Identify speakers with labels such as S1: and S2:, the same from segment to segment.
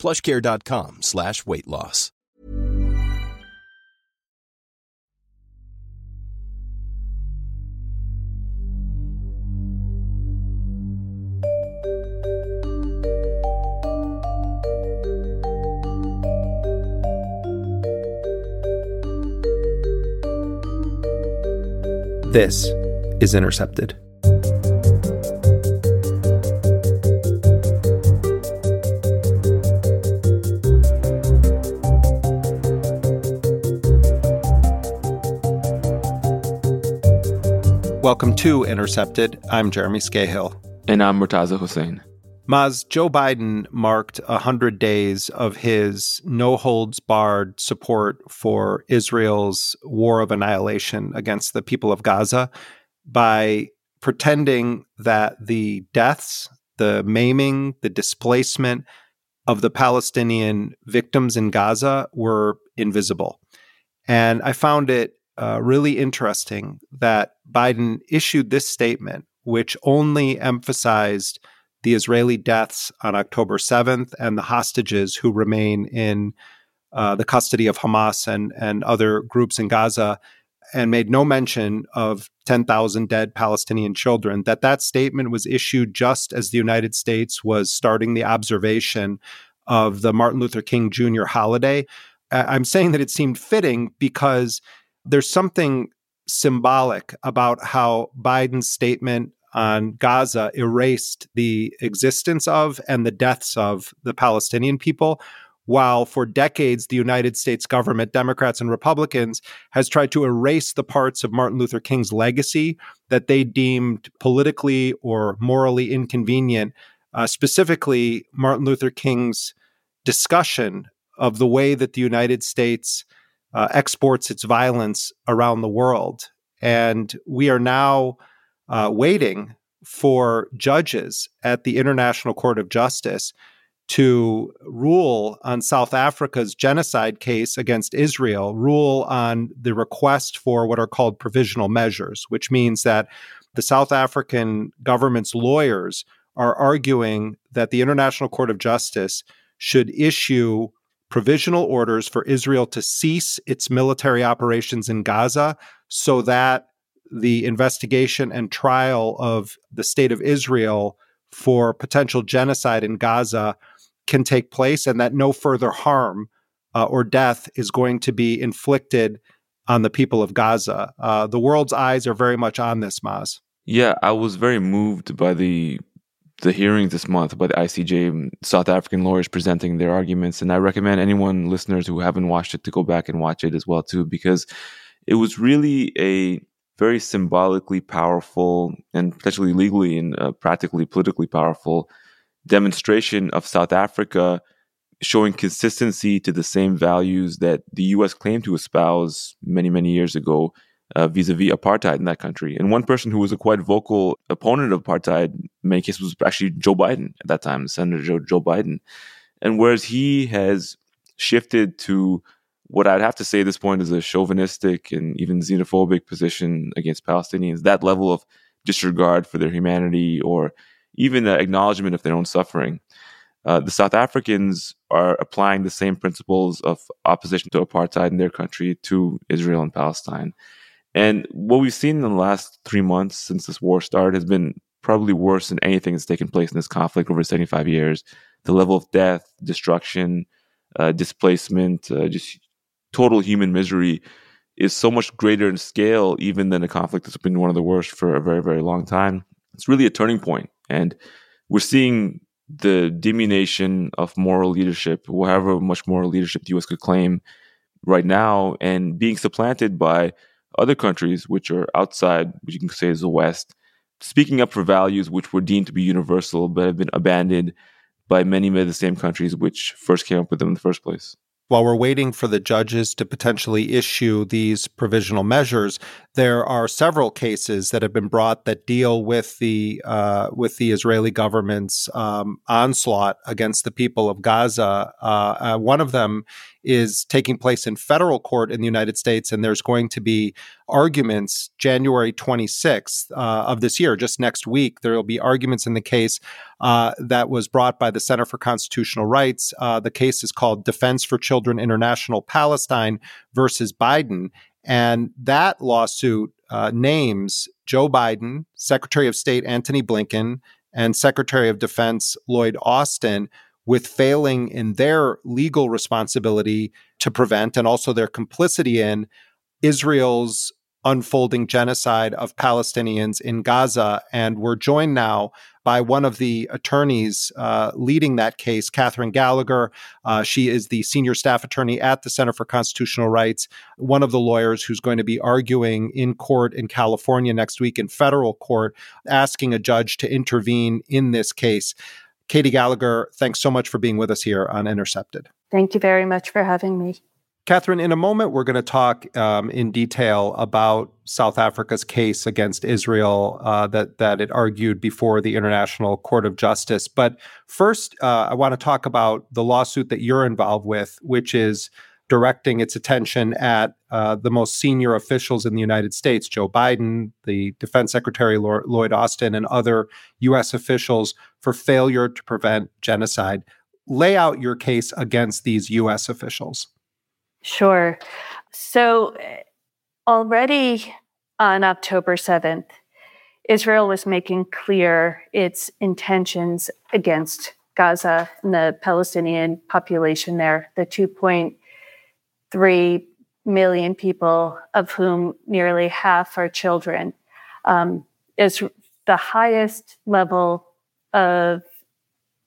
S1: plushcare.com slash weight loss.
S2: This is Intercepted. Welcome to Intercepted. I'm Jeremy Scahill.
S3: And I'm Murtaza Hussain.
S2: Maz, Joe Biden marked 100 days of his no holds barred support for Israel's war of annihilation against the people of Gaza by pretending that the deaths, the maiming, the displacement of the Palestinian victims in Gaza were invisible. And I found it uh, really interesting that Biden issued this statement, which only emphasized the Israeli deaths on October 7th and the hostages who remain in uh, the custody of Hamas and, and other groups in Gaza, and made no mention of 10,000 dead Palestinian children, that that statement was issued just as the United States was starting the observation of the Martin Luther King Jr. holiday. I'm saying that it seemed fitting because there's something symbolic about how Biden's statement on Gaza erased the existence of and the deaths of the Palestinian people. While for decades, the United States government, Democrats and Republicans, has tried to erase the parts of Martin Luther King's legacy that they deemed politically or morally inconvenient, uh, specifically Martin Luther King's discussion of the way that the United States uh, exports its violence around the world. And we are now uh, waiting for judges at the International Court of Justice to rule on South Africa's genocide case against Israel, rule on the request for what are called provisional measures, which means that the South African government's lawyers are arguing that the International Court of Justice should issue provisional orders for Israel to cease its military operations in Gaza so that the investigation and trial of the state of Israel for potential genocide in Gaza can take place and that no further harm uh, or death is going to be inflicted on the people of Gaza. Uh, the world's eyes are very much on this, Maz.
S3: Yeah, I was very moved by the the hearings this month by the ICJ South African lawyers presenting their arguments, and I recommend anyone listeners who haven't watched it to go back and watch it as well too, because it was really a very symbolically powerful and potentially legally and uh, practically politically powerful demonstration of South Africa showing consistency to the same values that the U.S. claimed to espouse many, many years ago uh, vis-a-vis apartheid in that country. And one person who was a quite vocal opponent of apartheid, many cases, was actually Joe Biden at that time, Senator Joe, Joe Biden. And whereas he has shifted to what I'd have to say at this point is a chauvinistic and even xenophobic position against Palestinians, that level of disregard for their humanity or even the acknowledgement of their own suffering. Uh, the South Africans are applying the same principles of opposition to apartheid in their country to Israel and Palestine. And what we've seen in the last three months since this war started has been probably worse than anything that's taken place in this conflict over 75 years. The level of death, destruction, uh, displacement, uh, just total human misery is so much greater in scale, even than a conflict that's been one of the worst for a very, very long time. It's really a turning point. And we're seeing the diminution of moral leadership, however much moral leadership the US could claim right now, and being supplanted by other countries which are outside, which you can say is the West, speaking up for values which were deemed to be universal but have been abandoned by many of the same countries which first came up with them in the first place.
S2: while we're waiting for the judges to potentially issue these provisional measures, there are several cases that have been brought that deal with the uh, with the Israeli government's um, onslaught against the people of Gaza. Uh, uh, one of them is taking place in federal court in the United States, and there's going to be arguments January 26th uh, of this year, just next week. There will be arguments in the case uh, that was brought by the Center for Constitutional Rights. Uh, the case is called Defense for Children International Palestine versus Biden. And that lawsuit uh, names Joe Biden, Secretary of State Antony Blinken, and Secretary of Defense Lloyd Austin with failing in their legal responsibility to prevent and also their complicity in Israel's unfolding genocide of Palestinians in Gaza. And we're joined now by one of the attorneys uh, leading that case, Katherine Gallagher. Uh, she is the senior staff attorney at the Center for Constitutional Rights, one of the lawyers who's going to be arguing in court in California next week in federal court, asking a judge to intervene in this case. Katie Gallagher, thanks so much for being with us here on Intercepted.
S4: Thank you very much for having me.
S2: Katherine, in a moment, we're going to talk um, in detail about South Africa's case against Israel uh, that that it argued before the International Court of Justice. But first, uh, I want to talk about the lawsuit that you're involved with, which is directing its attention at uh, the most senior officials in the United States, Joe Biden, the Defense Secretary Lloyd Austin, and other U.S. officials for failure to prevent genocide. Lay out your case against these U.S. officials.
S4: Sure. So, already on October 7th, Israel was making clear its intentions against Gaza and the Palestinian population there, the 2.3 million people, of whom nearly half are children, um, is the highest level of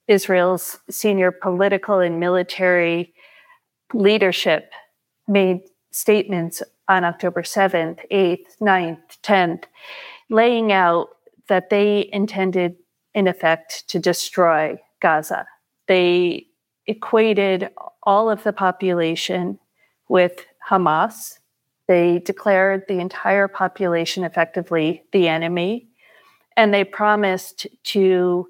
S4: Israel's senior political and military leadership made statements on October 7th, 8th, 9th, 10th, laying out that they intended, in effect, to destroy Gaza. They equated all of the population with Hamas. They declared the entire population effectively the enemy. And they promised to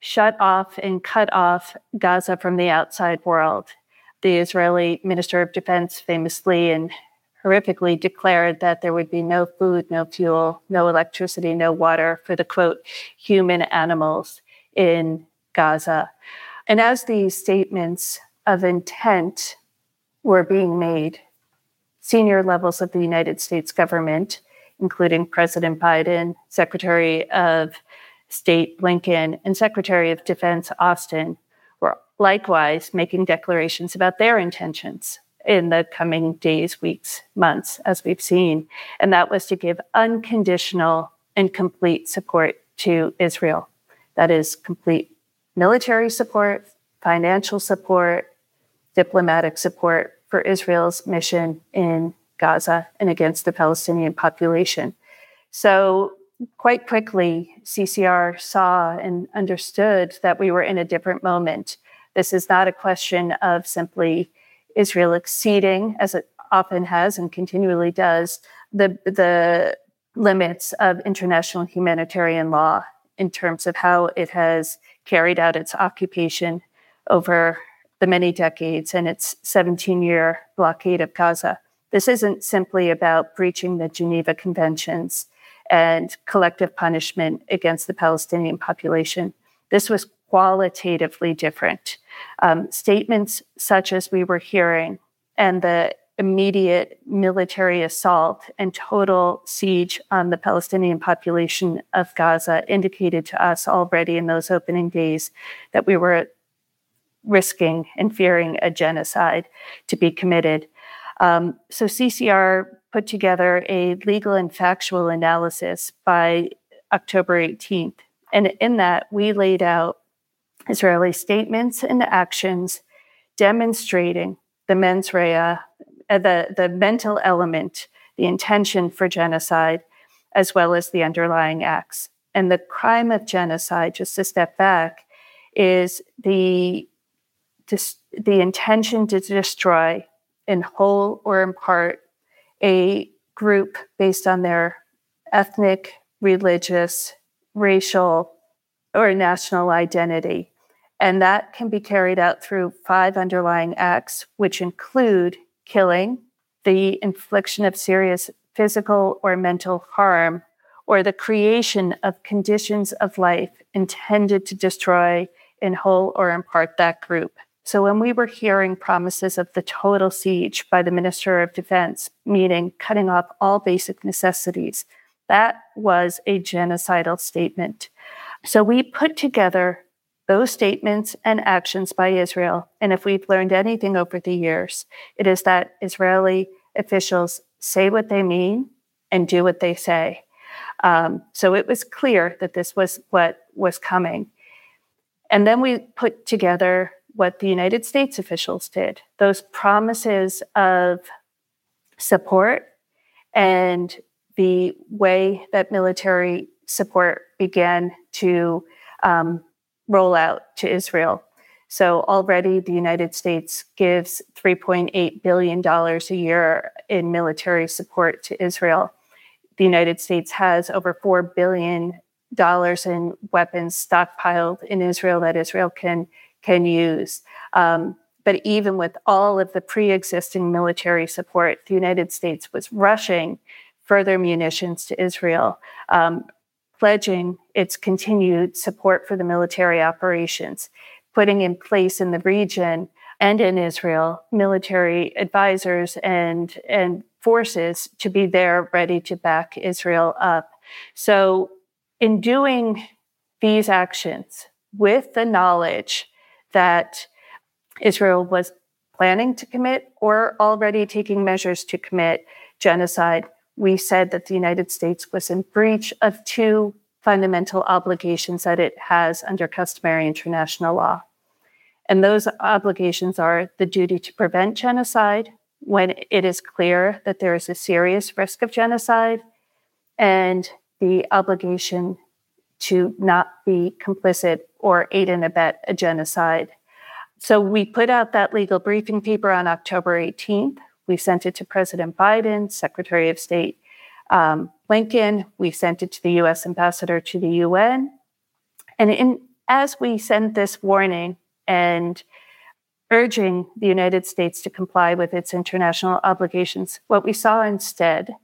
S4: shut off and cut off Gaza from the outside world the Israeli Minister of Defense famously and horrifically declared that there would be no food, no fuel, no electricity, no water for the quote, human animals in Gaza. And as these statements of intent were being made, senior levels of the United States government, including President Biden, Secretary of State Blinken, and Secretary of Defense Austin, were likewise making declarations about their intentions in the coming days, weeks, months, as we've seen. And that was to give unconditional and complete support to Israel. That is complete military support, financial support, diplomatic support for Israel's mission in Gaza and against the Palestinian population. So, quite quickly, CCR saw and understood that we were in a different moment this is not a question of simply Israel exceeding, as it often has and continually does, the, the limits of international humanitarian law in terms of how it has carried out its occupation over the many decades and its 17 year blockade of Gaza. This isn't simply about breaching the Geneva Conventions and collective punishment against the Palestinian population. This was qualitatively different. Um, statements such as we were hearing and the immediate military assault and total siege on the Palestinian population of Gaza indicated to us already in those opening days that we were risking and fearing a genocide to be committed. Um, so CCR put together a legal and factual analysis by October 18th. And in that, we laid out Israeli statements and actions demonstrating the mens rea, uh, the, the mental element, the intention for genocide, as well as the underlying acts. And the crime of genocide, just to step back, is the dis- the intention to destroy in whole or in part a group based on their ethnic, religious, racial, or national identity. And that can be carried out through five underlying acts, which include killing, the infliction of serious physical or mental harm, or the creation of conditions of life intended to destroy in whole or in part that group. So when we were hearing promises of the total siege by the Minister of Defense, meaning cutting off all basic necessities, that was a genocidal statement. So we put together those statements and actions by Israel. And if we've learned anything over the years, it is that Israeli officials say what they mean and do what they say. Um, so it was clear that this was what was coming. And then we put together what the United States officials did those promises of support and the way that military support began to um, roll out to Israel. So already the United States gives $3.8 billion a year in military support to Israel. The United States has over $4 billion in weapons stockpiled in Israel that Israel can, can use. Um, but even with all of the pre existing military support, the United States was rushing further munitions to Israel, um, pledging its continued support for the military operations, putting in place in the region and in Israel military advisors and, and forces to be there ready to back Israel up. So, in doing these actions with the knowledge that Israel was planning to commit or already taking measures to commit genocide, we said that the United States was in breach of two fundamental obligations that it has under customary international law. And those obligations are the duty to prevent genocide when it is clear that there is a serious risk of genocide, and the obligation to not be complicit or aid and abet a genocide. So we put out that legal briefing paper on October 18th. We sent it to President Biden, Secretary of State um, Blinken. We sent it to the U.S. ambassador to the UN. And in, as we sent this warning and urging the United States to comply with its international obligations, what we saw instead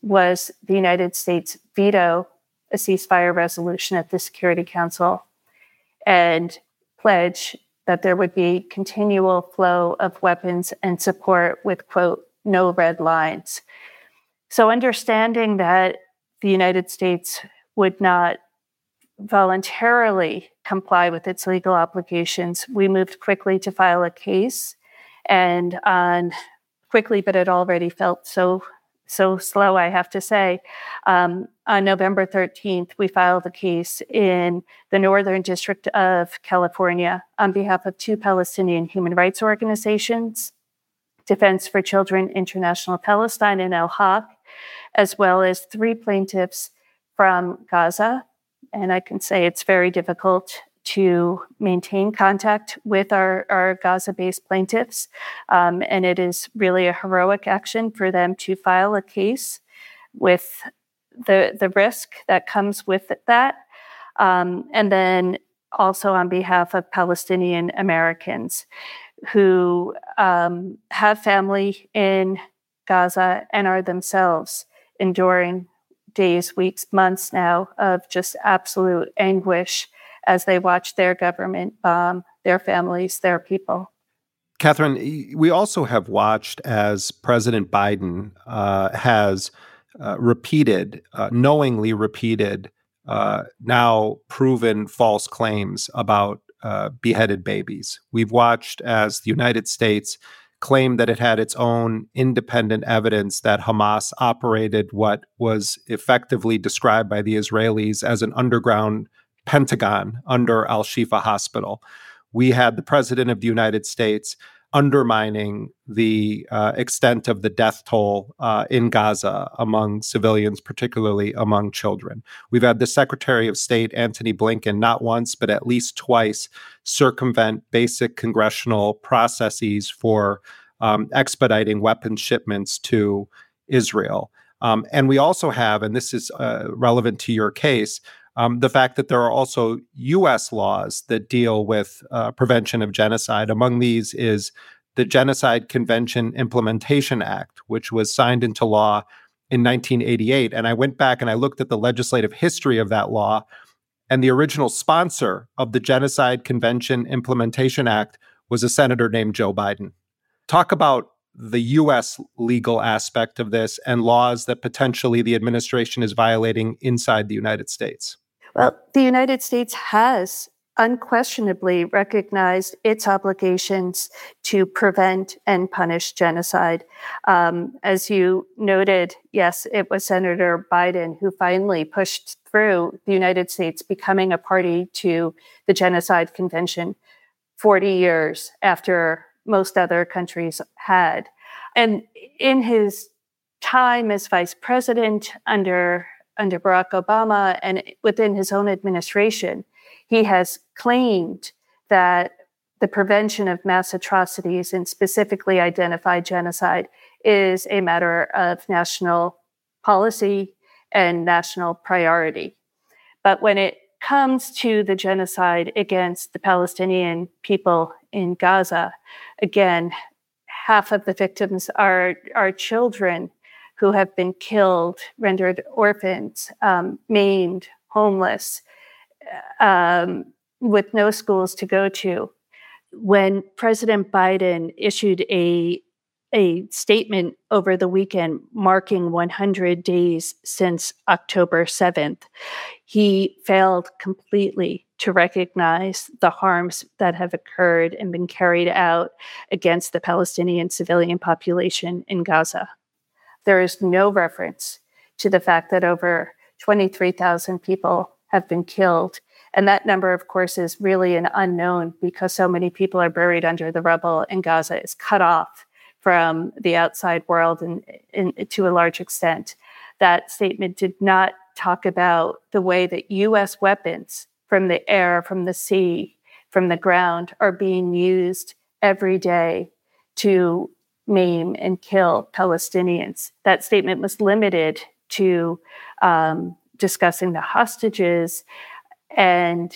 S4: was the United States veto a ceasefire resolution at the Security Council and pledge that there would be continual flow of weapons and support with, quote, no red lines. So, understanding that the United States would not voluntarily comply with its legal obligations, we moved quickly to file a case. And on quickly, but it already felt so so slow, I have to say. Um, on November 13th, we filed a case in the Northern District of California on behalf of two Palestinian human rights organizations, Defense for Children International Palestine and Al-Haq, as well as three plaintiffs from Gaza. And I can say it's very difficult to maintain contact with our, our Gaza based plaintiffs. Um, and it is really a heroic action for them to file a case with the, the risk that comes with that. Um, and then also on behalf of Palestinian Americans who um, have family in Gaza and are themselves enduring days, weeks, months now of just absolute anguish as they watch their government bomb their families, their people.
S2: Katherine, we also have watched as President Biden uh, has uh, repeated, uh, knowingly repeated, uh, now proven false claims about uh, beheaded babies. We've watched as the United States claimed that it had its own independent evidence that Hamas operated what was effectively described by the Israelis as an underground Pentagon under Al Shifa Hospital. We had the President of the United States undermining the uh, extent of the death toll uh, in Gaza among civilians, particularly among children. We've had the Secretary of State, Antony Blinken, not once, but at least twice circumvent basic congressional processes for um, expediting weapons shipments to Israel. Um, and we also have, and this is uh, relevant to your case, um, the fact that there are also U.S. laws that deal with uh, prevention of genocide. Among these is the Genocide Convention Implementation Act, which was signed into law in 1988. And I went back and I looked at the legislative history of that law. And the original sponsor of the Genocide Convention Implementation Act was a senator named Joe Biden. Talk about the US legal aspect of this and laws that potentially the administration is violating inside the United States.
S4: Well, the United States has unquestionably recognized its obligations to prevent and punish genocide. Um, as you noted, yes, it was Senator Biden who finally pushed through the United States becoming a party to the Genocide Convention 40 years after most other countries had. And in his time as vice president under under Barack Obama and within his own administration, he has claimed that the prevention of mass atrocities and specifically identified genocide is a matter of national policy and national priority. But when it comes to the genocide against the Palestinian people in Gaza, again, half of the victims are, are children who have been killed, rendered orphans, um, maimed, homeless, um, with no schools to go to. When President Biden issued a a statement over the weekend marking 100 days since October 7th, he failed completely to recognize the harms that have occurred and been carried out against the Palestinian civilian population in Gaza there is no reference to the fact that over 23,000 people have been killed. And that number, of course, is really an unknown because so many people are buried under the rubble and Gaza is cut off from the outside world and, and to a large extent. That statement did not talk about the way that US weapons from the air, from the sea, from the ground are being used every day to maim and kill Palestinians. That statement was limited to um, discussing the hostages and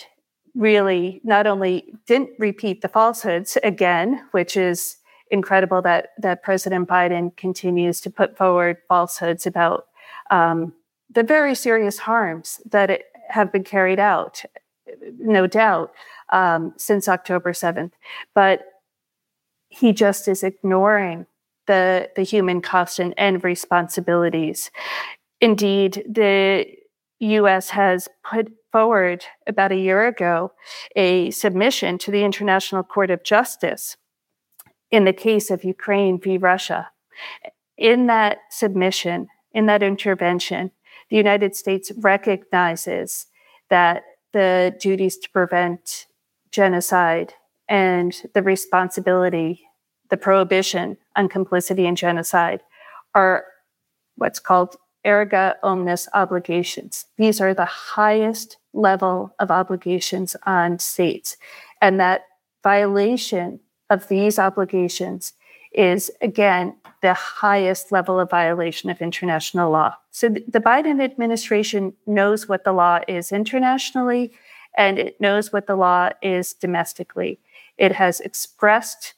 S4: really not only didn't repeat the falsehoods again, which is incredible that, that President Biden continues to put forward falsehoods about um, the very serious harms that it, have been carried out, no doubt, um, since October 7th. But he just is ignoring the, the human cost and, and responsibilities. Indeed, the US has put forward about a year ago a submission to the International Court of Justice in the case of Ukraine v. Russia. In that submission, in that intervention, the United States recognizes that the duties to prevent genocide and the responsibility, the prohibition on complicity in genocide are what's called erga omnes obligations. These are the highest level of obligations on states. And that violation of these obligations is, again, the highest level of violation of international law. So the Biden administration knows what the law is internationally and it knows what the law is domestically. It has expressed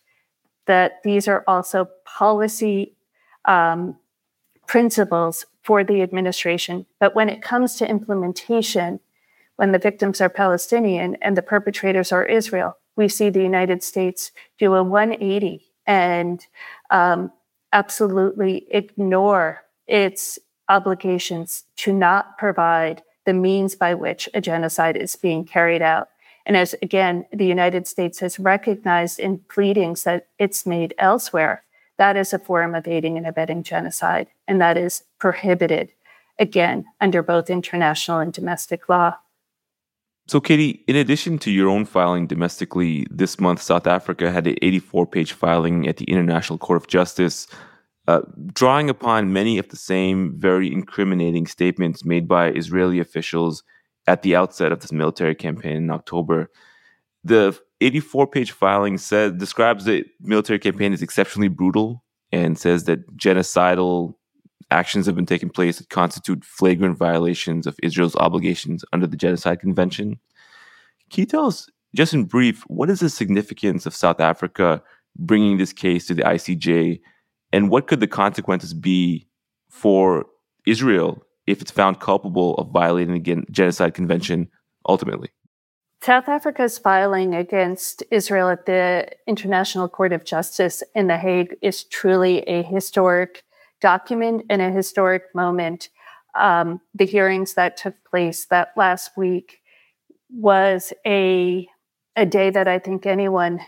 S4: that these are also policy um, principles for the administration. But when it comes to implementation, when the victims are Palestinian and the perpetrators are Israel, we see the United States do a 180 and um, absolutely ignore its obligations to not provide the means by which a genocide is being carried out. And as again, the United States has recognized in pleadings that it's made elsewhere, that is a form of aiding and abetting genocide. And that is prohibited, again, under both international and domestic law.
S3: So, Katie, in addition to your own filing domestically, this month South Africa had an 84 page filing at the International Court of Justice, uh, drawing upon many of the same very incriminating statements made by Israeli officials at the outset of this military campaign in October. The 84 page filing says describes the military campaign as exceptionally brutal and says that genocidal actions have been taking place that constitute flagrant violations of Israel's obligations under the Genocide Convention. Can you tell us, just in brief, what is the significance of South Africa bringing this case to the ICJ, and what could the consequences be for Israel if it's found culpable of violating the Genocide Convention ultimately?
S4: South Africa's filing against Israel at the International Court of Justice in The Hague is truly a historic document and a historic moment. Um, the hearings that took place that last week was a a day that I think anyone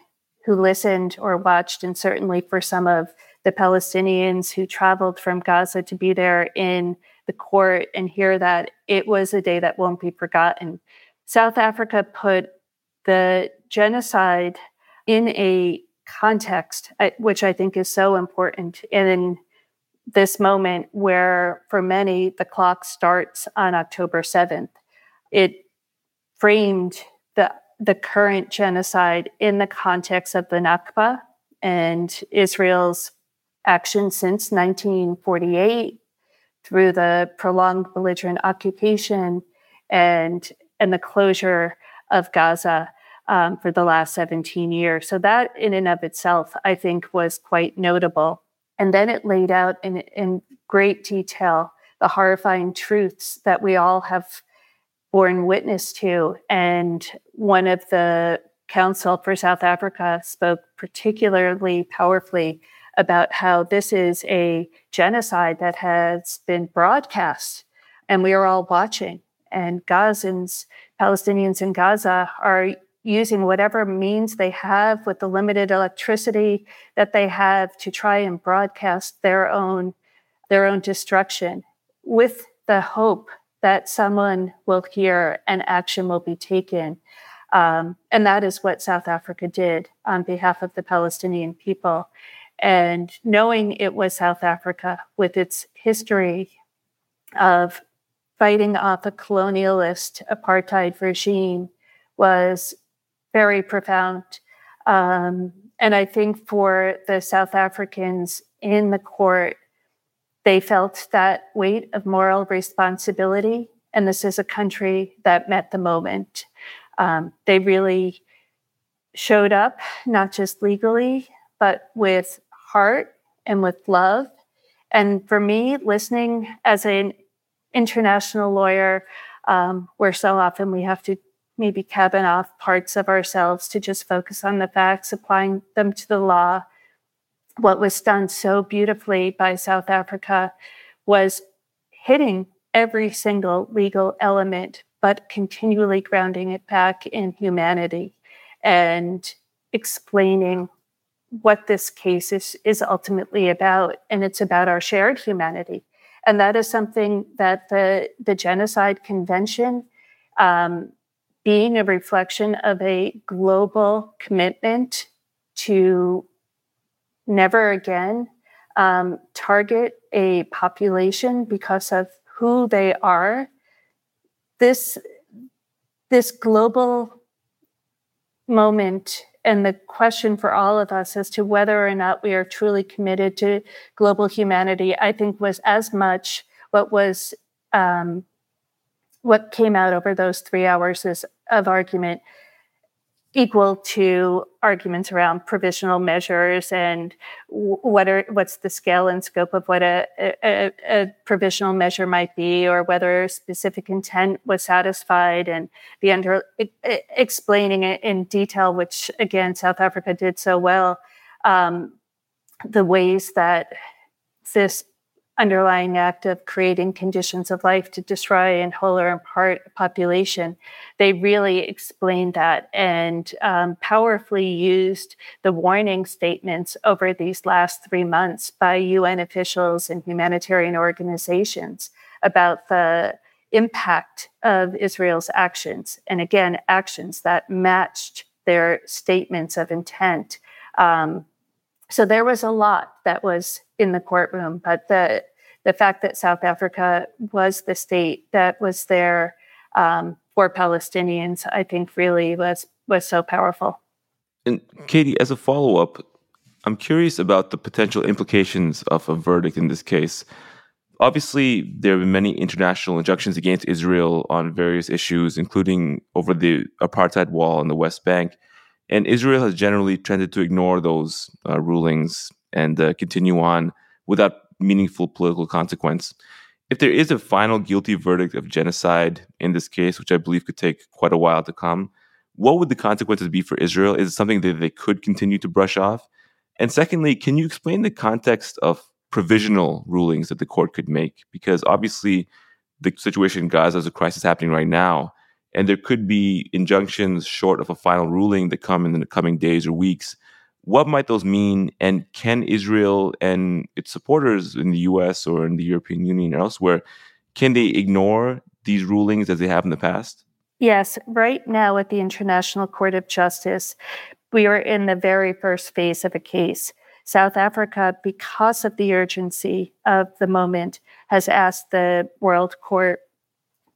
S4: who listened or watched, and certainly for some of the Palestinians who traveled from Gaza to be there in the court and hear that, it was a day that won't be forgotten. South Africa put the genocide in a context, uh, which I think is so important. And this moment where, for many, the clock starts on October 7th. It framed the, the current genocide in the context of the Nakba and Israel's action since 1948 through the prolonged belligerent occupation and, and the closure of Gaza um, for the last 17 years. So, that in and of itself, I think, was quite notable. And then it laid out in, in great detail the horrifying truths that we all have borne witness to. And one of the counsel for South Africa spoke particularly powerfully about how this is a genocide that has been broadcast and we are all watching. And Gazans, Palestinians in Gaza, are using whatever means they have with the limited electricity that they have to try and broadcast their own their own destruction with the hope that someone will hear and action will be taken um, and that is what south africa did on behalf of the palestinian people and knowing it was south africa with its history of fighting off a colonialist apartheid regime was very profound. Um, and I think for the South Africans in the court, they felt that weight of moral responsibility. And this is a country that met the moment. Um, they really showed up, not just legally, but with heart and with love. And for me, listening as an international lawyer, um, where so often we have to maybe cabin off parts of ourselves to just focus on the facts, applying them to the law. What was done so beautifully by South Africa was hitting every single legal element, but continually grounding it back in humanity and explaining what this case is, is ultimately about. And it's about our shared humanity. And that is something that the, the Genocide Convention um, being a reflection of a global commitment to never again um, target a population because of who they are. This, this global moment and the question for all of us as to whether or not we are truly committed to global humanity, I think was as much what was um, what came out over those three hours of argument equal to arguments around provisional measures and what are what's the scale and scope of what a, a, a, provisional measure might be or whether specific intent was satisfied and the under explaining it in detail which again south africa did so well um, the ways that this underlying act of creating conditions of life to destroy in whole or in part a population. They really explained that and um, powerfully used the warning statements over these last three months by UN officials and humanitarian organizations about the impact of Israel's actions. And again, actions that matched their statements of intent. Um, so there was a lot that was in the courtroom, but the the fact that South Africa was the state that was there um, for Palestinians, I think, really was was so powerful.
S3: And Katie, as a follow up, I'm curious about the potential implications of a verdict in this case. Obviously, there have been many international injunctions against Israel on various issues, including over the apartheid wall in the West Bank. And Israel has generally tended to ignore those uh, rulings and uh, continue on without meaningful political consequence. If there is a final guilty verdict of genocide in this case, which I believe could take quite a while to come, what would the consequences be for Israel? Is it something that they could continue to brush off? And secondly, can you explain the context of provisional rulings that the court could make? Because obviously, the situation in Gaza is a crisis happening right now, and there could be injunctions short of a final ruling that come in the coming days or weeks. What might those mean? And can Israel and its supporters in the US or in the European Union or elsewhere, can they ignore these rulings as they have in the past?
S4: Yes, right now at the International Court of Justice, we are in the very first phase of a case. South Africa, because of the urgency of the moment, has asked the World Court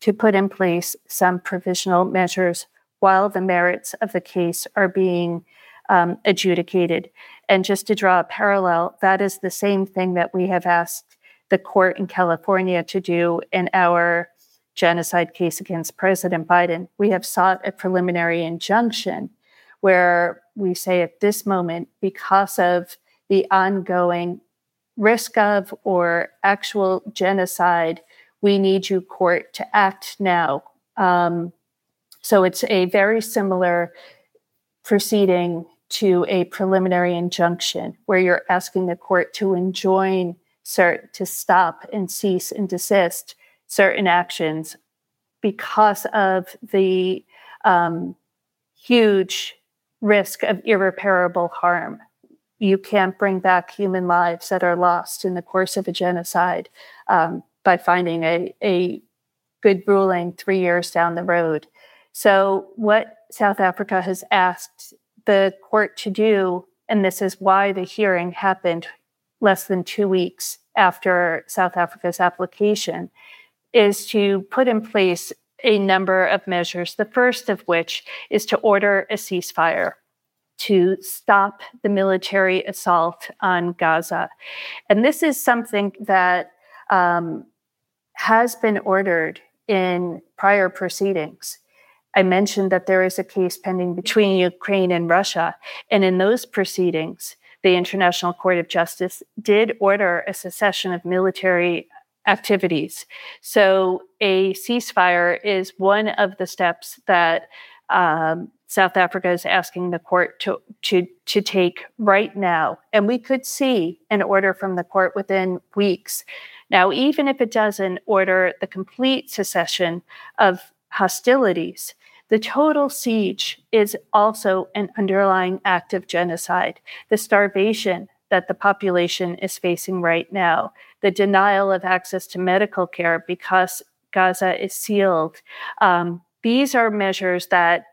S4: to put in place some provisional measures while the merits of the case are being um, adjudicated. And just to draw a parallel, that is the same thing that we have asked the court in California to do in our genocide case against President Biden, we have sought a preliminary injunction where we say at this moment, because of the ongoing risk of or actual genocide, we need you, court, to act now. Um, so it's a very similar proceeding to a preliminary injunction where you're asking the court to enjoin cert to stop and cease and desist certain actions because of the um, huge risk of irreparable harm. You can't bring back human lives that are lost in the course of a genocide um, by finding a, a good ruling three years down the road. So, what South Africa has asked the court to do, and this is why the hearing happened less than two weeks after South Africa's application, is to put in place a number of measures, the first of which is to order a ceasefire to stop the military assault on Gaza. And this is something that um, has been ordered in prior proceedings. I mentioned that there is a case pending between Ukraine and Russia. And in those proceedings, the International Court of Justice did order a cessation of military activities. So a ceasefire is one of the steps that um, South Africa is asking the court to, to, to take right now. And we could see an order from the court within weeks. Now, even if it doesn't order the complete cessation of hostilities, the total siege is also an underlying act of genocide. The starvation that the population is facing right now, the denial of access to medical care because Gaza is sealed. Um, these are measures that,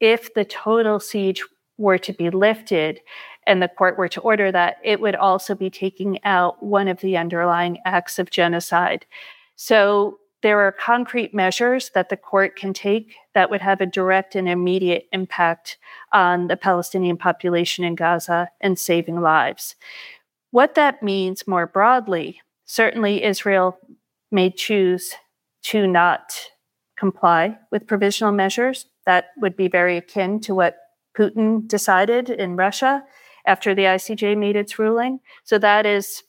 S4: if the total siege were to be lifted and the court were to order that, it would also be taking out one of the underlying acts of genocide. So there are concrete measures that the court can take that would have a direct and immediate impact on the Palestinian population in Gaza and saving lives. What that means more broadly, certainly Israel may choose to not comply with provisional measures. That would be very akin to what Putin decided in Russia after the ICJ made its ruling. So that is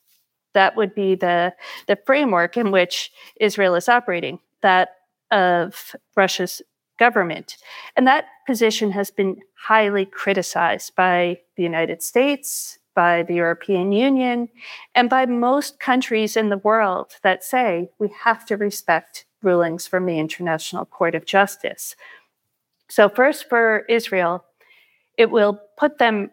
S4: that would be the, the framework in which Israel is operating, that of Russia's government. And that position has been highly criticized by the United States, by the European Union, and by most countries in the world that say we have to respect rulings from the International Court of Justice. So, first for Israel, it will put them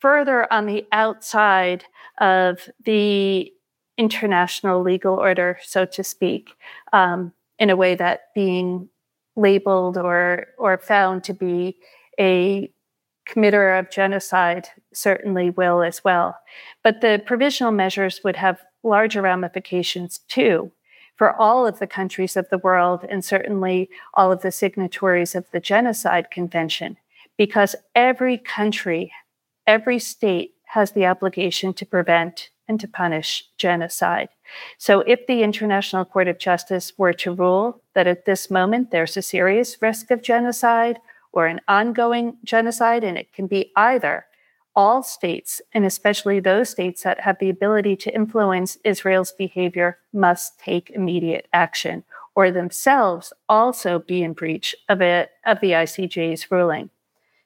S4: further on the outside of the international legal order, so to speak. Um, in a way that being labeled or or found to be a committer of genocide certainly will as well. But the provisional measures would have larger ramifications too for all of the countries of the world and certainly all of the signatories of the Genocide Convention, because every country, every state has the obligation to prevent and to punish genocide. So, if the International Court of Justice were to rule that at this moment there's a serious risk of genocide or an ongoing genocide, and it can be either, all states, and especially those states that have the ability to influence Israel's behavior, must take immediate action or themselves also be in breach of, it, of the ICJ's ruling.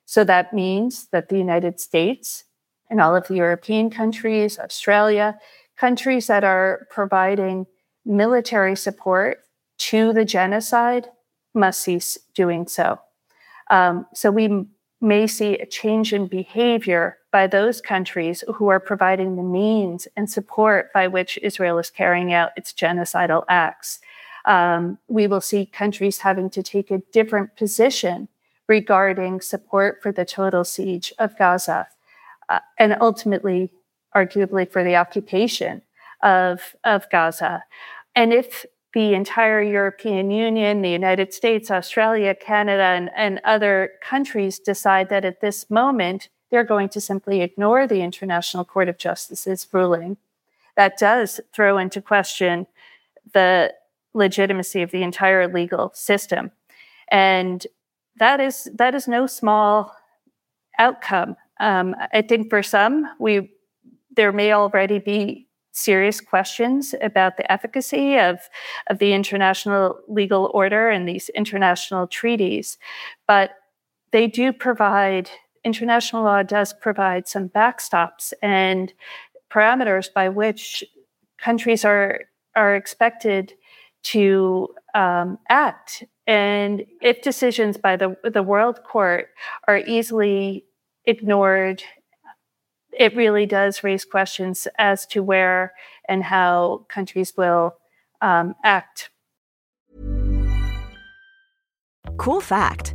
S4: So that means that the United States and all of the European countries, Australia, countries that are providing military support to the genocide must cease doing so. Um, so we may see a change in behavior by those countries who are providing the means and support by which Israel is carrying out its genocidal acts. Um, we will see countries having to take a different position regarding support for the total siege of Gaza uh, and ultimately, arguably, for the occupation of, of Gaza. And if the entire European Union, the United States, Australia, Canada, and, and other countries decide that at this moment they're going to simply ignore the International Court of Justice's ruling. That does throw into question the legitimacy of the entire legal system. And that is that is no small outcome. Um, I think for some, we there may already be serious questions about the efficacy of, of the international legal order and these international treaties. But they do provide, international law does provide some backstops and parameters by which countries are, are expected to um, act. And if decisions by the, the World Court are easily ignored it really does raise questions as to where and how countries will um, act.
S5: Cool fact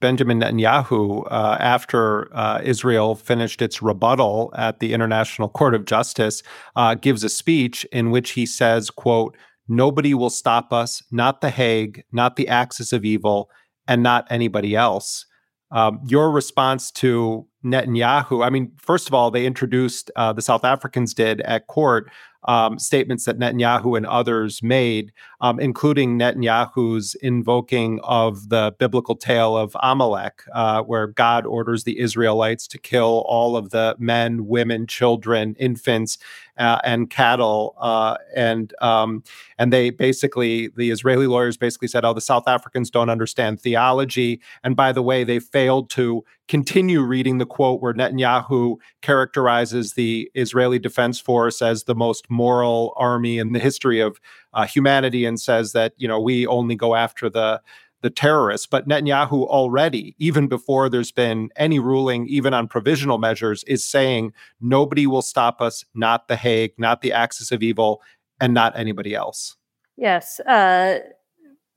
S2: Benjamin Netanyahu, uh, after uh, Israel finished its rebuttal at the International Court of Justice, uh, gives a speech in which he says, quote, nobody will stop us, not The Hague, not the axis of evil, and not anybody else. Um, your response to Netanyahu, I mean, first of all, they introduced, uh, the South Africans did at court, um, statements that Netanyahu and others made, um, including Netanyahu's invoking of the biblical tale of Amalek, uh, where God orders the Israelites to kill all of the men, women, children, infants, uh, and cattle, uh, and um, and they basically the Israeli lawyers basically said, "Oh, the South Africans don't understand theology," and by the way, they failed to continue reading the quote where Netanyahu characterizes the Israeli Defense Force as the most moral army in the history of uh, humanity and says that you know we only go after the the terrorists. But Netanyahu already, even before there's been any ruling, even on provisional measures, is saying nobody will stop us, not The Hague, not the axis of evil, and not anybody else.
S4: Yes. Uh,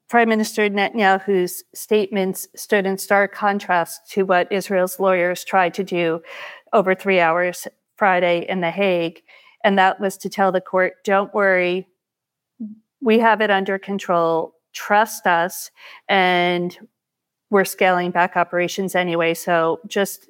S4: Prime Minister Netanyahu's statements stood in stark contrast to what Israel's lawyers tried to do over three hours Friday in The Hague. And that was to tell the court, don't worry, we have it under control, trust us, and we're scaling back operations anyway. So just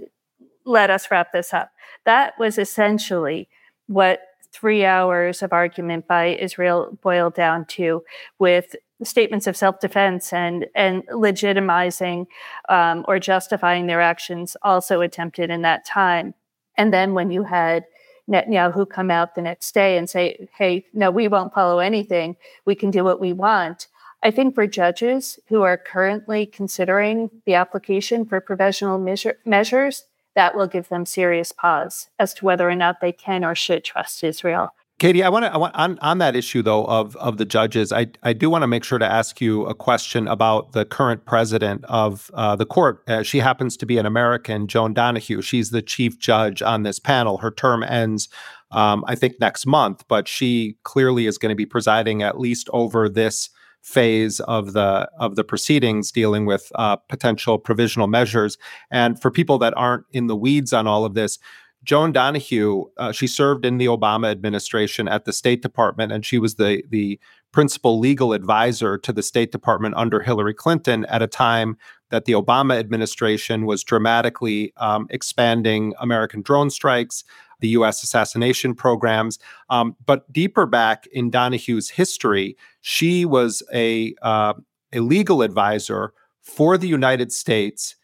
S4: let us wrap this up. That was essentially what three hours of argument by Israel boiled down to, with statements of self-defense and and legitimizing um, or justifying their actions also attempted in that time. And then when you had Netanyahu come out the next day and say, "Hey, no, we won't follow anything. We can do what we want." I think for judges who are currently considering the application for provisional measure, measures, that will give them serious pause as to whether or not they can or should trust Israel.
S2: Katie, I want to I want on, on that issue though of of the judges. I I do want to make sure to ask you a question about the current president of uh, the court. Uh, she happens to be an American, Joan Donoghue. She's the chief judge on this panel. Her term ends, um, I think, next month, but she clearly is going to be presiding at least over this phase of the of the proceedings dealing with uh, potential provisional measures. And for people that aren't in the weeds on all of this, Joan Donoghue, uh, she served in the Obama administration at the State Department, and she was the the principal legal advisor to the State Department under Hillary Clinton at a time that the Obama administration was dramatically um, expanding American drone strikes, the U.S. assassination programs. Um, but deeper back in Donoghue's history, she was a uh, a legal advisor for the United States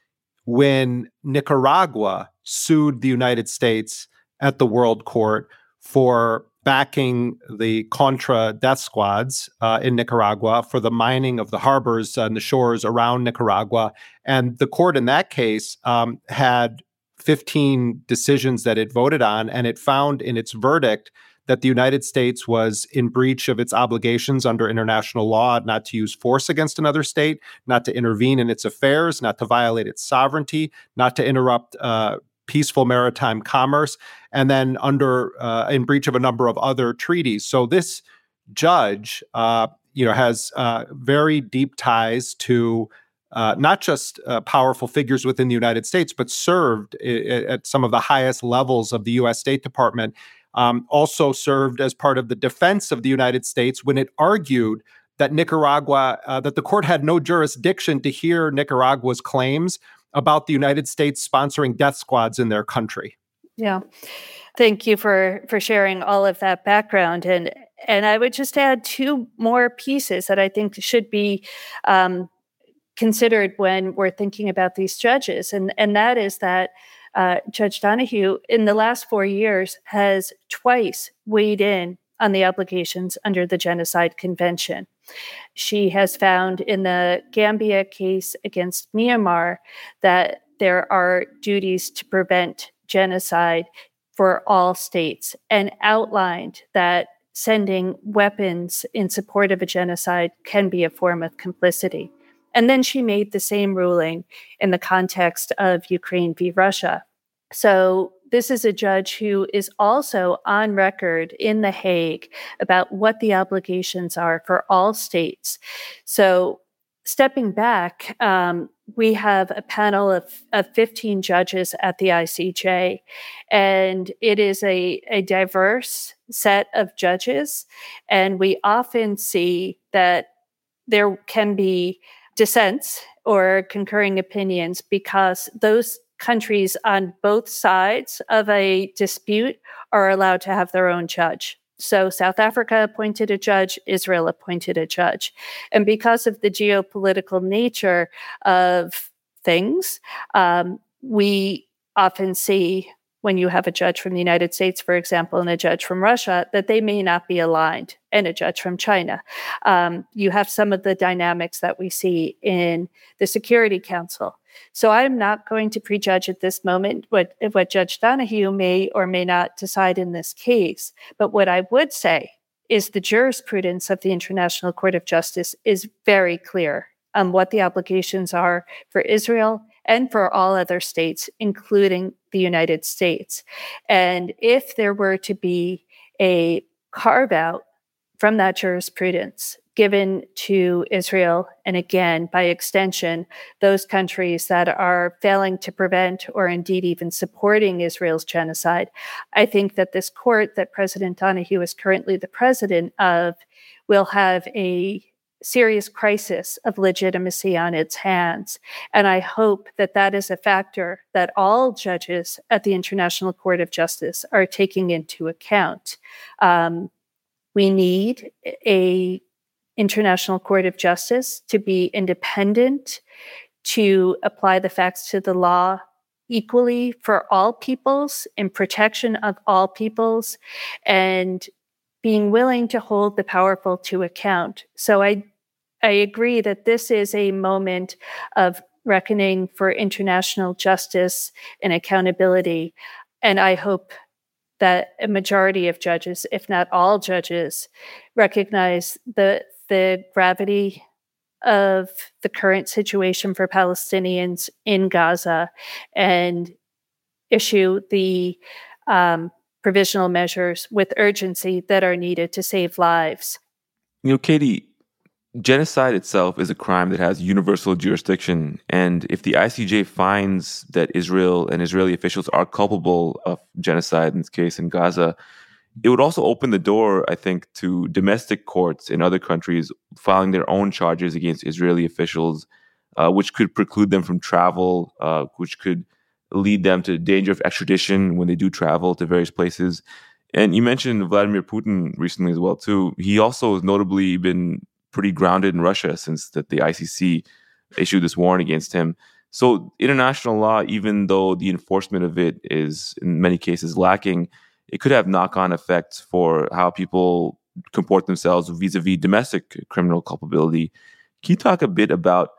S2: when Nicaragua sued the United States at the World Court for backing the Contra death squads uh, in Nicaragua for the mining of the harbors and the shores around Nicaragua. And the court in that case um, had 15 decisions that it voted on, and it found in its verdict that the United States was in breach of its obligations under international law not to use force against another state, not to intervene in its affairs, not to violate its sovereignty, not to interrupt uh, peaceful maritime commerce, and then under uh, in breach of a number of other treaties. So this judge, uh, you know, has uh, very deep ties to uh, not just uh, powerful figures within the United States, but served I- at some of the highest levels of the U.S. State Department. Um, also served as part of the defense of the United States when it argued that Nicaragua, uh, that the court had no jurisdiction to hear Nicaragua's claims about the United States sponsoring death squads in their country.
S4: Yeah. Thank you for for sharing all of that background and and I would just add two more pieces that I think should be um, considered when we're thinking about these judges, and and that is that uh, Judge Donoghue in the last four years has twice weighed in on the obligations under the Genocide Convention. She has found in the Gambia case against Myanmar that there are duties to prevent genocide for all states and outlined that sending weapons in support of a genocide can be a form of complicity. And then she made the same ruling in the context of Ukraine v. Russia. So this is a judge who is also on record in The Hague about what the obligations are for all states. So stepping back, um, we have a panel of, of 15 judges at the ICJ, and it is a, a diverse set of judges. And we often see that there can be dissents or concurring opinions because those countries on both sides of a dispute are allowed to have their own judge. So South Africa appointed a judge, Israel appointed a judge. And because of the geopolitical nature of things, um, we often see when you have a judge from the United States, for example, and a judge from Russia, that they may not be aligned, and a judge from China. Um, you have some of the dynamics that we see in the Security Council. So I'm not going to prejudge at this moment what, what Judge Donoghue may or may not decide in this case. But what I would say is the jurisprudence of the International Court of Justice is very clear on what the obligations are for Israel and for all other states, including the United States. And if there were to be a carve out from that jurisprudence, given to Israel, and again, by extension, those countries that are failing to prevent or indeed even supporting Israel's genocide. I think that this court that President Donoghue is currently the president of will have a serious crisis of legitimacy on its hands. And I hope that that is a factor that all judges at the International Court of Justice are taking into account. Um, we need a International Court of Justice to be independent, to apply the facts to the law equally for all peoples in protection of all peoples and being willing to hold the powerful to account. So I I agree that this is a moment of reckoning for international justice and accountability. And I hope that a majority of judges, if not all judges, recognize the the gravity of the current situation for Palestinians in Gaza and issue the um, provisional measures with urgency that are needed to save lives.
S3: You know, Katie, genocide itself is a crime that has universal jurisdiction. And if the ICJ finds that Israel and Israeli officials are culpable of genocide, in this case in Gaza, it would also open the door, I think, to domestic courts in other countries filing their own charges against Israeli officials, uh, which could preclude them from travel, uh, which could lead them to danger of extradition when they do travel to various places. And you mentioned Vladimir Putin recently as well too. He also has notably been pretty grounded in Russia since that the ICC issued this warrant against him. So international law, even though the enforcement of it is in many cases lacking, it could have knock on effects for how people comport themselves vis a vis domestic criminal culpability. Can you talk a bit about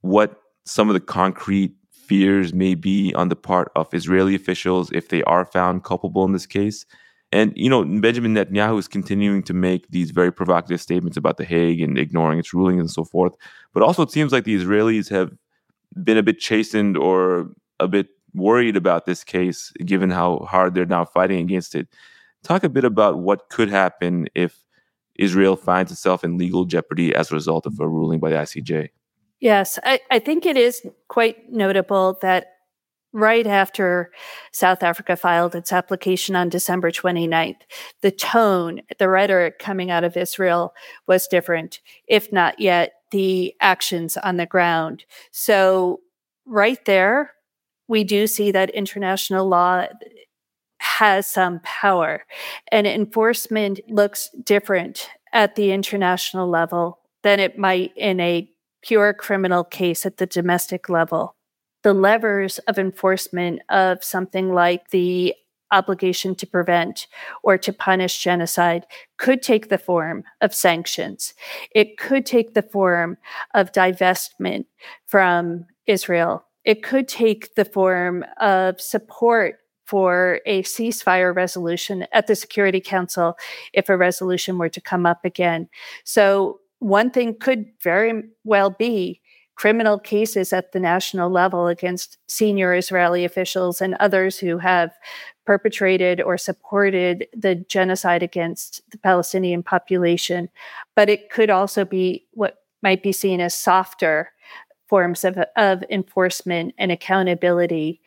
S3: what some of the concrete fears may be on the part of Israeli officials if they are found culpable in this case? And, you know, Benjamin Netanyahu is continuing to make these very provocative statements about The Hague and ignoring its ruling and so forth. But also, it seems like the Israelis have been a bit chastened or a bit worried about this case, given how hard they're now fighting against it. Talk a bit about what could happen if Israel finds itself in legal jeopardy as a result of a ruling by the ICJ.
S4: Yes, I, I think it is quite notable that right after South Africa filed its application on December 29th, the tone, the rhetoric coming out of Israel was different, if not yet the actions on the ground. So, right there, we do see that international law has some power and enforcement looks different at the international level than it might in a pure criminal case at the domestic level. The levers of enforcement of something like the obligation to prevent or to punish genocide could take the form of sanctions. It could take the form of divestment from Israel it could take the form of support for a ceasefire resolution at the Security Council if a resolution were to come up again. So, one thing could very well be criminal cases at the national level against senior Israeli officials and others who have perpetrated or supported the genocide against the Palestinian population. But it could also be what might be seen as softer forms of, of enforcement and accountability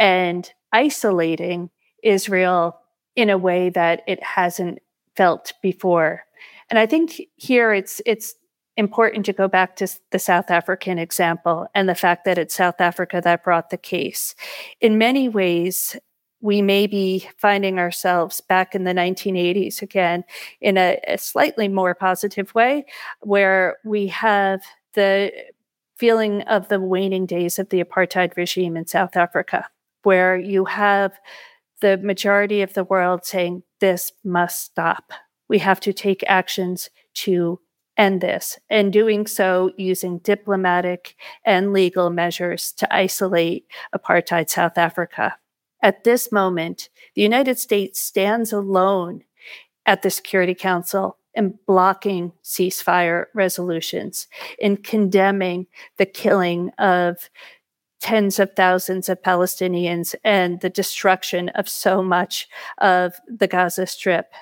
S4: and isolating Israel in a way that it hasn't felt before. And I think here it's it's important to go back to the South African example and the fact that it's South Africa that brought the case. In many ways, we may be finding ourselves back in the 1980s again in a, a slightly more positive way, where we have the feeling of the waning days of the apartheid regime in South Africa, where you have the majority of the world saying, this must stop. We have to take actions to end this, and doing so using diplomatic and legal measures to isolate apartheid South Africa. At this moment, the United States stands alone at the Security Council and blocking ceasefire resolutions, in condemning the killing of tens of thousands of Palestinians and the destruction of so much of the Gaza Strip.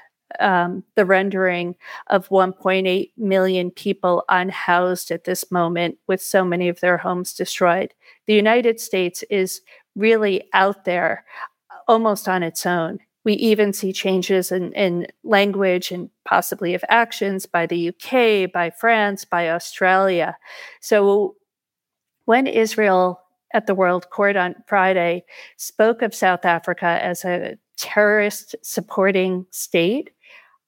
S4: Um, the rendering of 1.8 million people unhoused at this moment with so many of their homes destroyed. The United States is really out there almost on its own. We even see changes in, in language and possibly of actions by the UK, by France, by Australia. So when Israel at the World Court on Friday spoke of South Africa as a terrorist supporting state,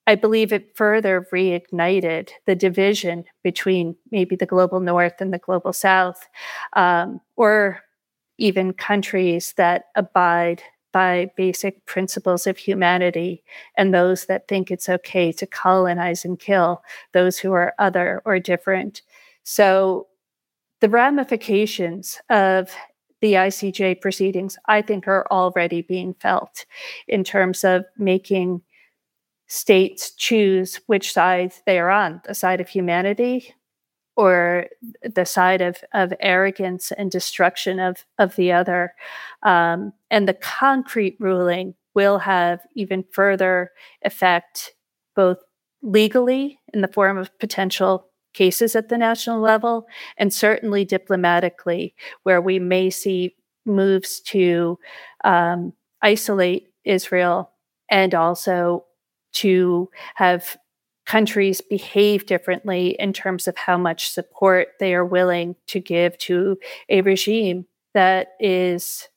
S4: I believe it further reignited the division between maybe the global north and the global south, um, or even countries that abide by basic principles of humanity and those that think it's okay to colonize and kill those who are other or different. So the ramifications of the ICJ proceedings, I think, are already being felt in terms of making states choose which side they are on the side of humanity or the side of, of arrogance and destruction of, of the other. Um, and the concrete ruling will have even further effect, both legally in the form of potential cases at the national level, and certainly diplomatically, where we may see moves to um, isolate Israel and also to have countries behave differently in terms of how much support they are willing to give to a regime that is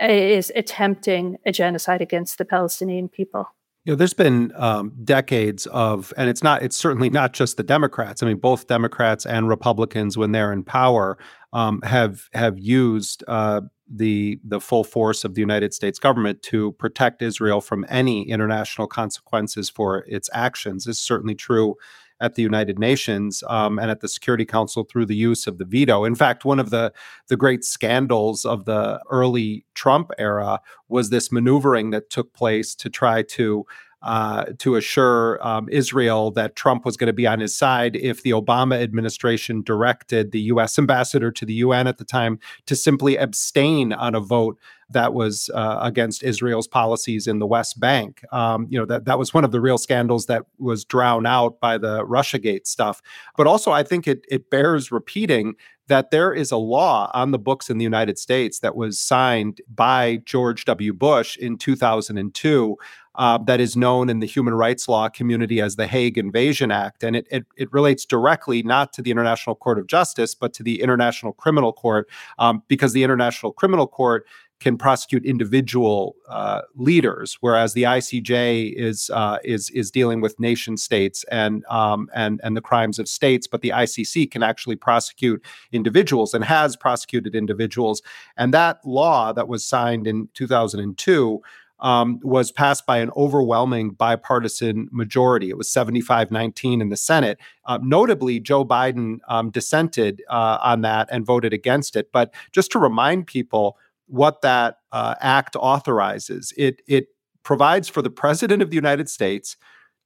S4: is attempting a genocide against the Palestinian people.
S2: You know, there's been um, decades of, and it's not, it's certainly not just the Democrats. I mean, both Democrats and Republicans, when they're in power, um, have have used uh, the the full force of the United States government to protect Israel from any international consequences for its actions. This is certainly true at the United Nations um, and at the Security Council through the use of the veto. In fact, one of the the great scandals of the early Trump era was this maneuvering that took place to try to uh, to assure um, Israel that Trump was going to be on his side if the Obama administration directed the U.S. ambassador to the UN at the time to simply abstain on a vote that was uh, against Israel's policies in the West Bank. Um, you know that that was one of the real scandals that was drowned out by the RussiaGate stuff. But also, I think it it bears repeating that there is a law on the books in the United States that was signed by George W. Bush in 2002 uh, that is known in the human rights law community as the Hague Invasion Act. And it, it, it, relates directly not to the International Court of Justice, but to the International Criminal Court, um, because the International Criminal Court can prosecute individual uh, leaders, whereas the ICJ is uh, is is dealing with nation states and um, and and the crimes of states. But the ICC can actually prosecute individuals and has prosecuted individuals. And that law that was signed in 2002 um, was passed by an overwhelming bipartisan majority. It was 75 19 in the Senate. Uh, notably, Joe Biden um, dissented uh, on that and voted against it. But just to remind people what that uh, act authorizes, it, it provides for the President of the United States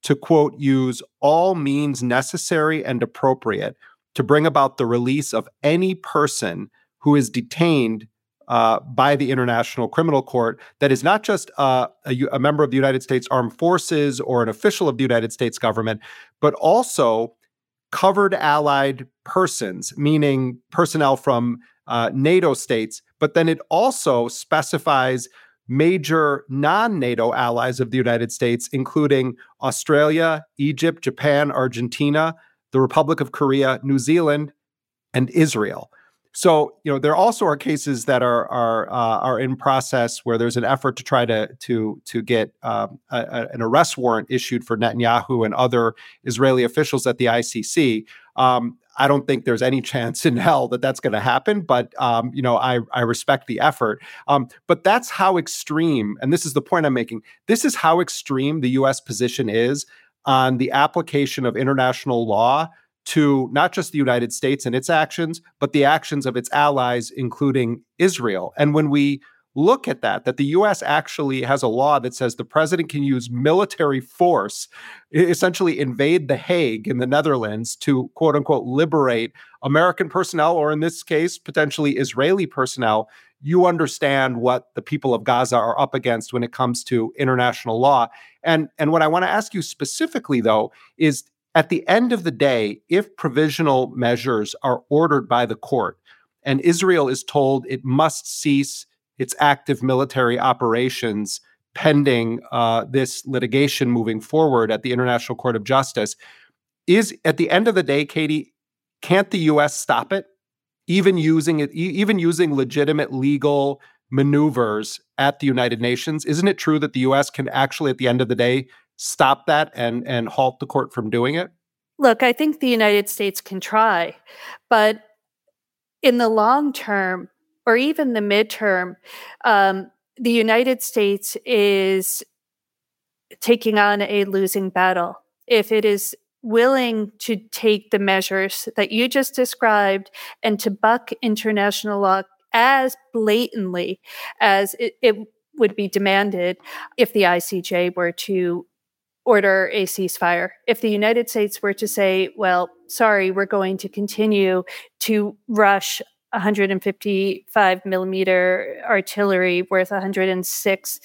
S2: to, quote, use all means necessary and appropriate to bring about the release of any person who is detained uh, by the International Criminal Court that is not just uh, a, a, member of the United States Armed Forces or an official of the United States government, but also covered allied persons, meaning personnel from uh, NATO states. But then it also specifies major non NATO allies of the United States, including Australia, Egypt, Japan, Argentina, the Republic of Korea, New Zealand, and Israel. So you know there also are cases that are are uh, are in process where there's an effort to try to to to get um, a, a, an arrest warrant issued for Netanyahu and other Israeli officials at the ICC. Um, I don't think there's any chance in hell that that's going to happen, but um, you know I I respect the effort. Um, but that's how extreme, and this is the point I'm making. This is how extreme the U.S. position is on the application of international law to not just the United States and its actions, but the actions of its allies, including Israel. And when we look at that, that the US actually has a law that says the president can use military force, essentially invade The Hague in the Netherlands to quote unquote liberate American personnel, or in this case, potentially Israeli personnel. you understand what the people of Gaza are up against when it comes to international law. And, and what I want to ask you specifically, though, is at the end of the day, if provisional measures are ordered by the court and Israel is told it must cease its active military operations pending uh, this litigation moving forward at the International Court of Justice, is at the end of the day, Katie, can't the U.S. stop it? Even using it, even using legitimate legal maneuvers at the United Nations, isn't it true that the U.S. can actually, at the end of the day, stop that and and halt the court from doing it?
S4: Look, I think the United States can try, but in the long term or even the midterm, um, the United States is taking on a losing battle. If it is willing to take the measures that you just described and to buck international law as blatantly as it, it would be demanded if the ICJ were to order a ceasefire. If the United States were to say, well, sorry, we're going to continue to rush 155 millimeter artillery worth 106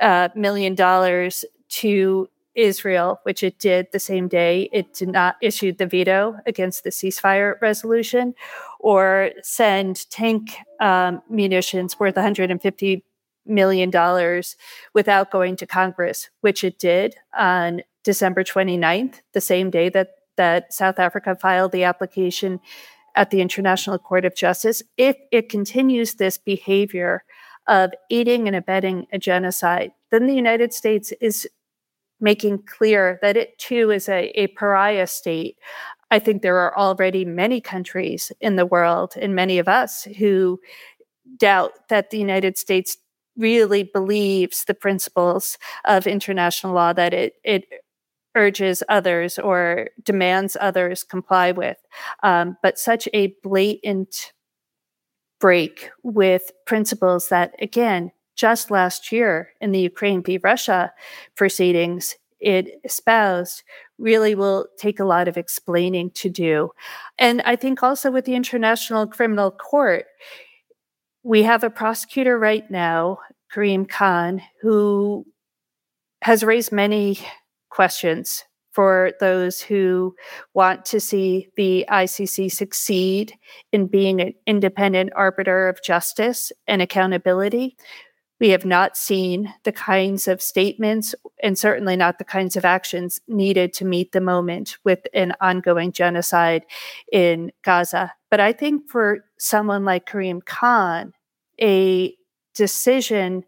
S4: uh, million dollars to Israel, which it did the same day it did not issue the veto against the ceasefire resolution, or send tank um, munitions worth 150 million dollars without going to Congress, which it did on December 29th, the same day that that South Africa filed the application at the International Court of Justice. If it continues this behavior of aiding and abetting a genocide, then the United States is making clear that it too is a, a pariah state. I think there are already many countries in the world, and many of us, who doubt that the United States really believes the principles of international law that it, it urges others or demands others comply with. Um, but such a blatant break with principles that, again, just last year in the Ukraine v. Russia proceedings, it espoused really will take a lot of explaining to do. And I think also with the International Criminal Court, we have a prosecutor right now, Karim Khan, who has raised many questions for those who want to see the ICC succeed in being an independent arbiter of justice and accountability. We have not seen the kinds of statements and certainly not the kinds of actions needed to meet the moment with an ongoing genocide in Gaza. But I think for someone like Karim Khan, a decision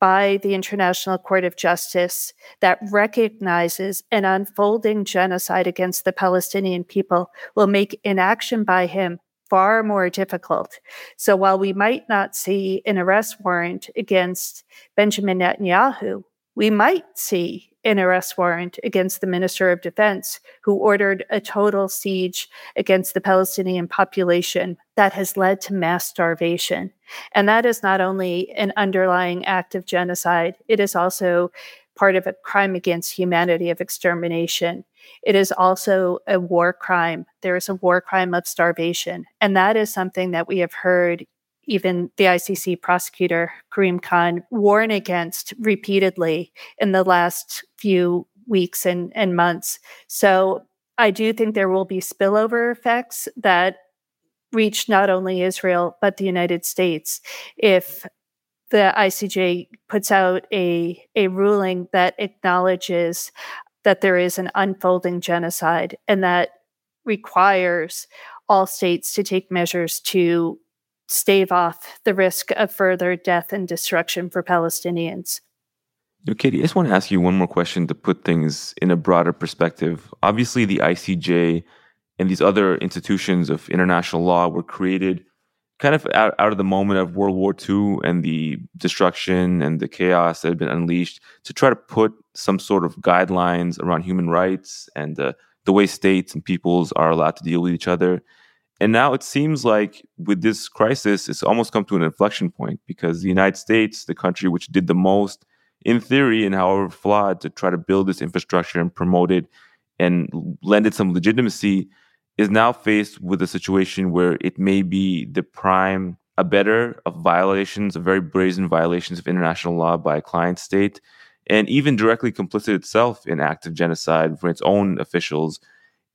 S4: by the International Court of Justice that recognizes an unfolding genocide against the Palestinian people will make inaction by him far more difficult. So while we might not see an arrest warrant against Benjamin Netanyahu, we might see an arrest warrant against the Minister of Defense, who ordered a total siege against the Palestinian population that has led to mass starvation. And that is not only an underlying act of genocide, it is also part of a crime against humanity of extermination. It is also a war crime. There is a war crime of starvation. And that is something that we have heard even the ICC prosecutor, Karim Khan, warn against repeatedly in the last few weeks and, and months. So I do think there will be spillover effects that reach not only Israel, but the United States if the ICJ puts out a, a ruling that acknowledges that there is an unfolding genocide and that requires all states to take measures to stave off the risk of further death and destruction for Palestinians.
S3: Katie, I just want to ask you one more question to put things in a broader perspective. Obviously, the ICJ and these other institutions of international law were created kind of out, out of the moment of World War II and the destruction and the chaos that had been unleashed to try to put some sort of guidelines around human rights and uh, the way states and peoples are allowed to deal with each other. And now it seems like with this crisis, it's almost come to an inflection point because the United States, the country which did the most, in theory, and however flawed, to try to build this infrastructure and promote it and lend it some legitimacy, is now faced with a situation where it may be the prime abettor of violations, of very brazen violations of international law by a client state, and even directly complicit itself in acts of genocide for its own officials.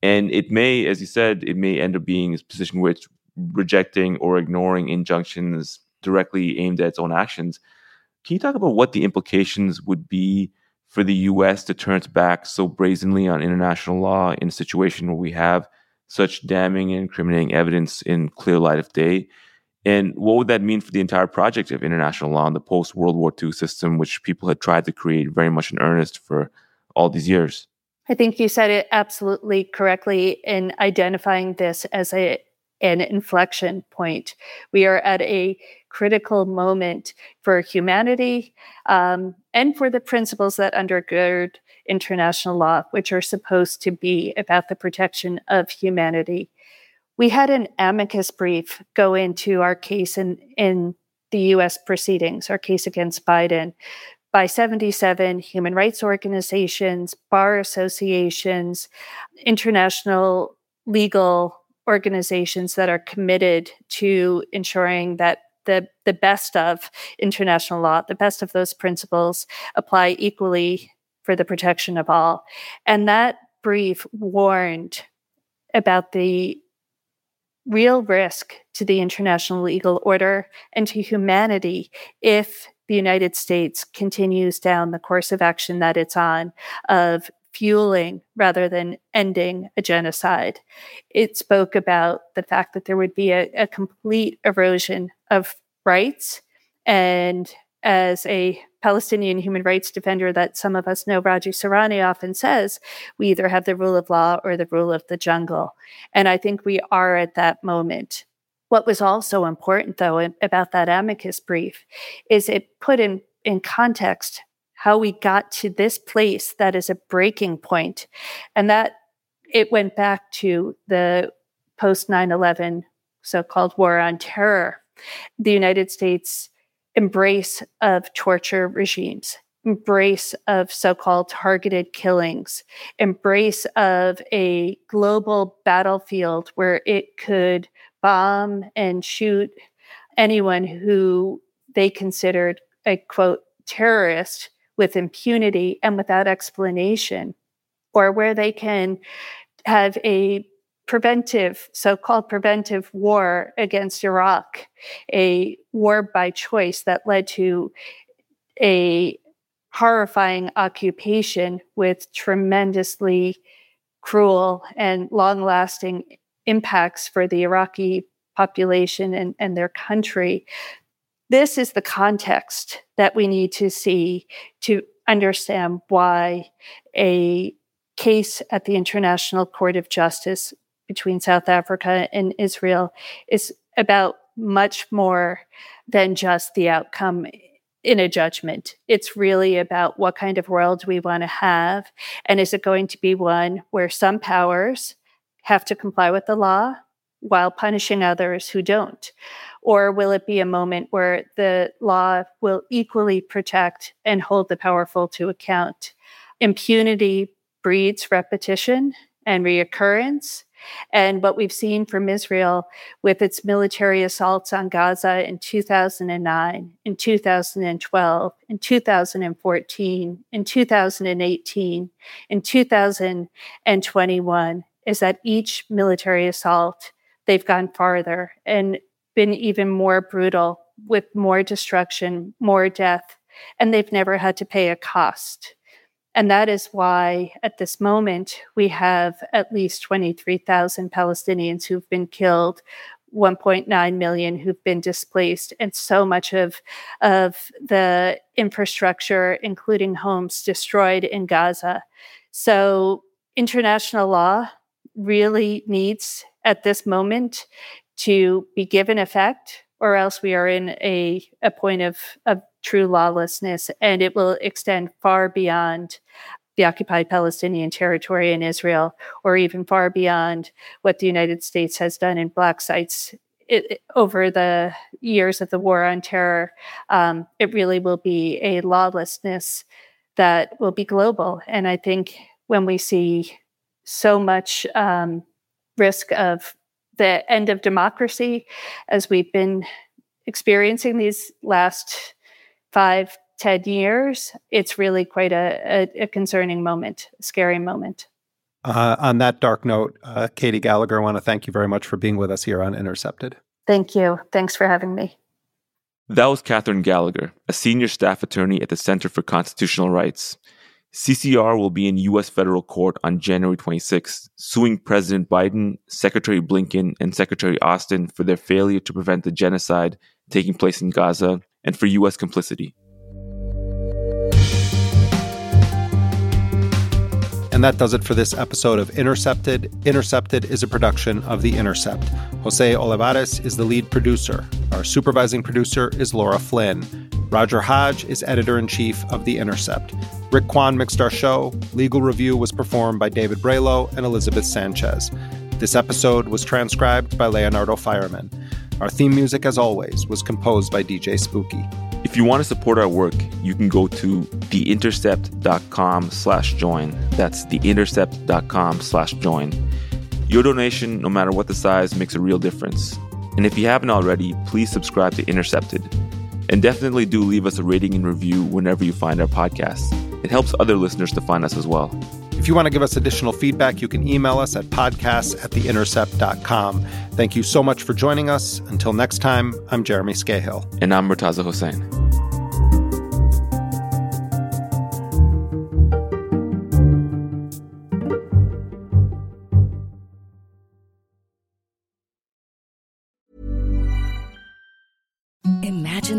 S3: And it may, as you said, it may end up being a position which rejecting or ignoring injunctions directly aimed at its own actions. Can you talk about what the implications would be for the US to turn its back so brazenly on international law in a situation where we have such damning and incriminating evidence in clear light of day? And what would that mean for the entire project of international law and the post World War II system, which people had tried to create very much in earnest for all these years?
S4: I think you said it absolutely correctly in identifying this as a an inflection point. We are at a critical moment for humanity um, and for the principles that undergird international law, which are supposed to be about the protection of humanity. We had an amicus brief go into our case in, in the US proceedings, our case against Biden, by 77 human rights organizations, bar associations, international legal organizations that are committed to ensuring that the, the best of international law, the best of those principles apply equally for the protection of all. And that brief warned about the real risk to the international legal order and to humanity if the United States continues down the course of action that it's on of fueling rather than ending a genocide. It spoke about the fact that there would be a, a complete erosion of rights. And as a Palestinian human rights defender that some of us know, Raji Sourani often says, we either have the rule of law or the rule of the jungle. And I think we are at that moment. What was also important, though, about that amicus brief is it put in, in context how we got to this place that is a breaking point. And that it went back to the post 9 11 so called war on terror, the United States embrace of torture regimes, embrace of so called targeted killings, embrace of a global battlefield where it could bomb and shoot anyone who they considered a quote terrorist with impunity and without explanation, or where they can have a preventive, so called preventive war against Iraq, a war by choice that led to a horrifying occupation with tremendously cruel and long lasting impacts for the Iraqi population and, and their country this is the context that we need to see to understand why a case at the International Court of Justice between South Africa and Israel is about much more than just the outcome in a judgment. It's really about what kind of world we want to have. And is it going to be one where some powers have to comply with the law while punishing others who don't? Or will it be a moment where the law will equally protect and hold the powerful to account? Impunity breeds repetition and reoccurrence. And what we've seen from Israel with its military assaults on Gaza in 2009, in 2012, in 2014, in 2018, in 2021 is that each military assault, they've gone farther. And been even more brutal with more destruction, more death, and they've never had to pay a cost. And that is why at this moment we have at least 23,000 Palestinians who've been killed, 1.9 million who've been displaced, and so much of, of the infrastructure, including homes, destroyed in Gaza. So international law really needs at this moment to be given effect, or else we are in a, a point of, of true lawlessness, and it will extend far beyond the occupied Palestinian territory in Israel, or even far beyond what the United States has done in black sites it, over the years of the war on terror. Um, it really will be a lawlessness that will be global. And I think when we see so much um, risk of the end of democracy, as we've been experiencing these last five, ten years, it's really quite a, a, a concerning moment, a scary moment.
S2: Uh, on that dark note, uh, Katie Gallagher, I want to thank you very much for being with us here on Intercepted.
S4: Thank you. Thanks for having me.
S3: That was Katherine Gallagher, a senior staff attorney at the Center for Constitutional Rights. CCR will be in U.S. federal court on January 26, suing President Biden, Secretary Blinken, and Secretary Austin for their failure to prevent the genocide taking place in Gaza and for U.S. complicity.
S2: And that does it for this episode of Intercepted. Intercepted is a production of The Intercept. Jose Olivares is the lead producer. Our supervising producer is Laura Flynn. Roger Hodge is editor in chief of The Intercept. Rick Kwan mixed our show. Legal review was performed by David Bralow and Elizabeth Sanchez. This episode was transcribed by Leonardo Faierman. Our theme music, as always, was composed by DJ Spooky.
S3: If you want to support our work, you can go to theintercept.com slash join. That's theintercept.com slash join. Your donation, no matter what the size, makes a real difference. And if you haven't already, please subscribe to Intercepted. And definitely do leave us a rating and review whenever you find our podcast. It helps other listeners to find us as well.
S2: If you want to give us additional feedback, you can email us at podcasts at theintercept.com. Thank you so much for joining us. Until next time, I'm Jeremy Scahill.
S3: And I'm Murtaza Hussain.